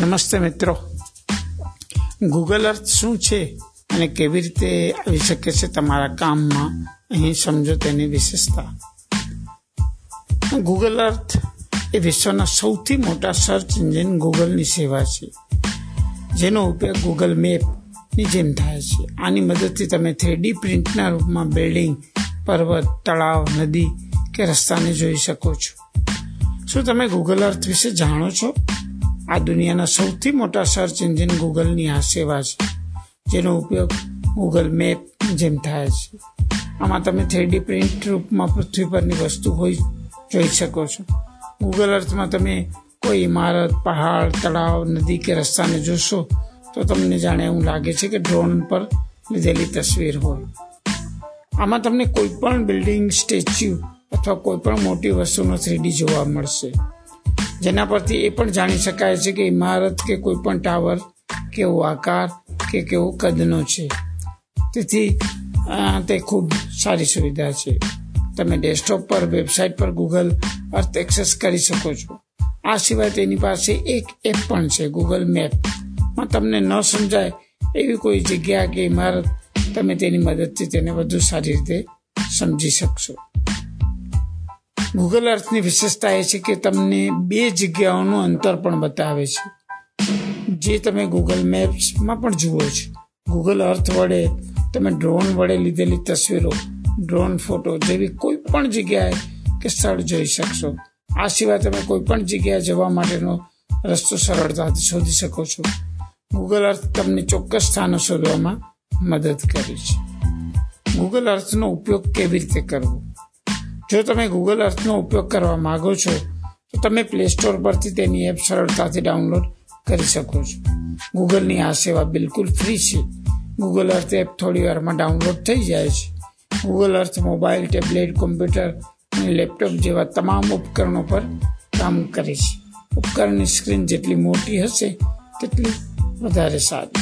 નમસ્તે મિત્રો. ગૂગલ અર્થ શું છે અને કેવી રીતે આવી શકે છે તમારા કામમાં? અહીં સમજો તેની વિશેષતા. ગૂગલ અર્થ એ વિશ્વના સૌથી મોટા સર્ચ એન્જિન ગૂગલની સેવા છે, જેનો ઉપયોગ ગૂગલ મેપની જેમ થાય છે. આની મદદથી તમે થ્રીડી પ્રિન્ટના રૂપમાં બિલ્ડિંગ, પર્વત, તળાવ, નદી કે રસ્તાને જોઈ શકો છો. શું તમે ગૂગલ અર્થ વિશે જાણો છો? આ દુનિયાના સૌથી મોટા સર્ચ એન્જિન ગૂગલની આ સેવા છે, જેનો ઉપયોગ ગૂગલ મેપ જેમ થાય છે. આમાં તમે થ્રીડી પ્રિન્ટ રૂપમાં પૃથ્વી પરની વસ્તુ હોય, જોઈ શકો છો. ગૂગલ અર્થમાં તમે કોઈ ઇમારત, પહાડ, તળાવ, નદી કે રસ્તાને જોશો, તો તમને જાણે એવું લાગે છે કે ડ્રોન પર લીધેલી તસવીર હોય. આમાં તમને કોઈ પણ બિલ્ડિંગ સ્ટેચ્યુ અથવા કોઈ પણ મોટી વસ્તુનો થ્રીડી જોવા મળશે. જેના પરથી એ પણ જાણી શકાય છે કે ઇમારત કે કોઈ પણ ટાવર કેવો આકાર કે કેવો કદનો છે. તેથી તે ખૂબ સારી સુવિધા છે. તમે ડેસ્કટોપ પર વેબસાઇટ પર ગૂગલ અર્થ એક્સેસ કરી શકો છો. આ સિવાય તેની પાસે એક એપ પણ છે ગૂગલ મેપમાં તમને ન સમજાય એવી કોઈ જગ્યા કે ઇમારત તમે તેની મદદથી તેને વધુ સારી રીતે સમજી શકશો. ગૂગલ અર્થની વિશેષતા એ છે કે તમને બે જગ્યાઓનું અંતર પણ બતાવે છે. જે તમે ગૂગલ મેપ્સમાં પણ જુઓ છો. ગૂગલ અર્થ વડે તમે ડ્રોન વડે લીધેલી તસવીરો ડ્રોન ફોટો જેવી કોઈ પણ જગ્યાએ કે સ્થળ જોઈ શકશો. આ સિવાય તમે કોઈ પણ જગ્યાએ જવા માટેનો રસ્તો સરળતાથી શોધી શકો છો. ગૂગલ અર્થ તમને ચોક્કસ સ્થાનો શોધવામાં મદદ કરે છે. ગૂગલ અર્થનો ઉપયોગ કેવી રીતે કરવો? જો તમે ગૂગલ અર્થનો ઉપયોગ કરવા માંગો છો, તો તમે પ્લે સ્ટોર પરથી તેની એપ સરળતાથી ડાઉનલોડ કરી શકો છો. ગૂગલની આ સેવા બિલકુલ ફ્રી છે. ગૂગલ અર્થ એપ થોડી વારમાં ડાઉનલોડ થઈ જાય છે. Google Earth mobile tablet computer અને લેપટોપ જેવા તમામ ઉપકરણો પર કામ કરે છે. ઉપકરણની સ્ક્રીન જેટલી મોટી હશે, તેટલી વધારે સારી.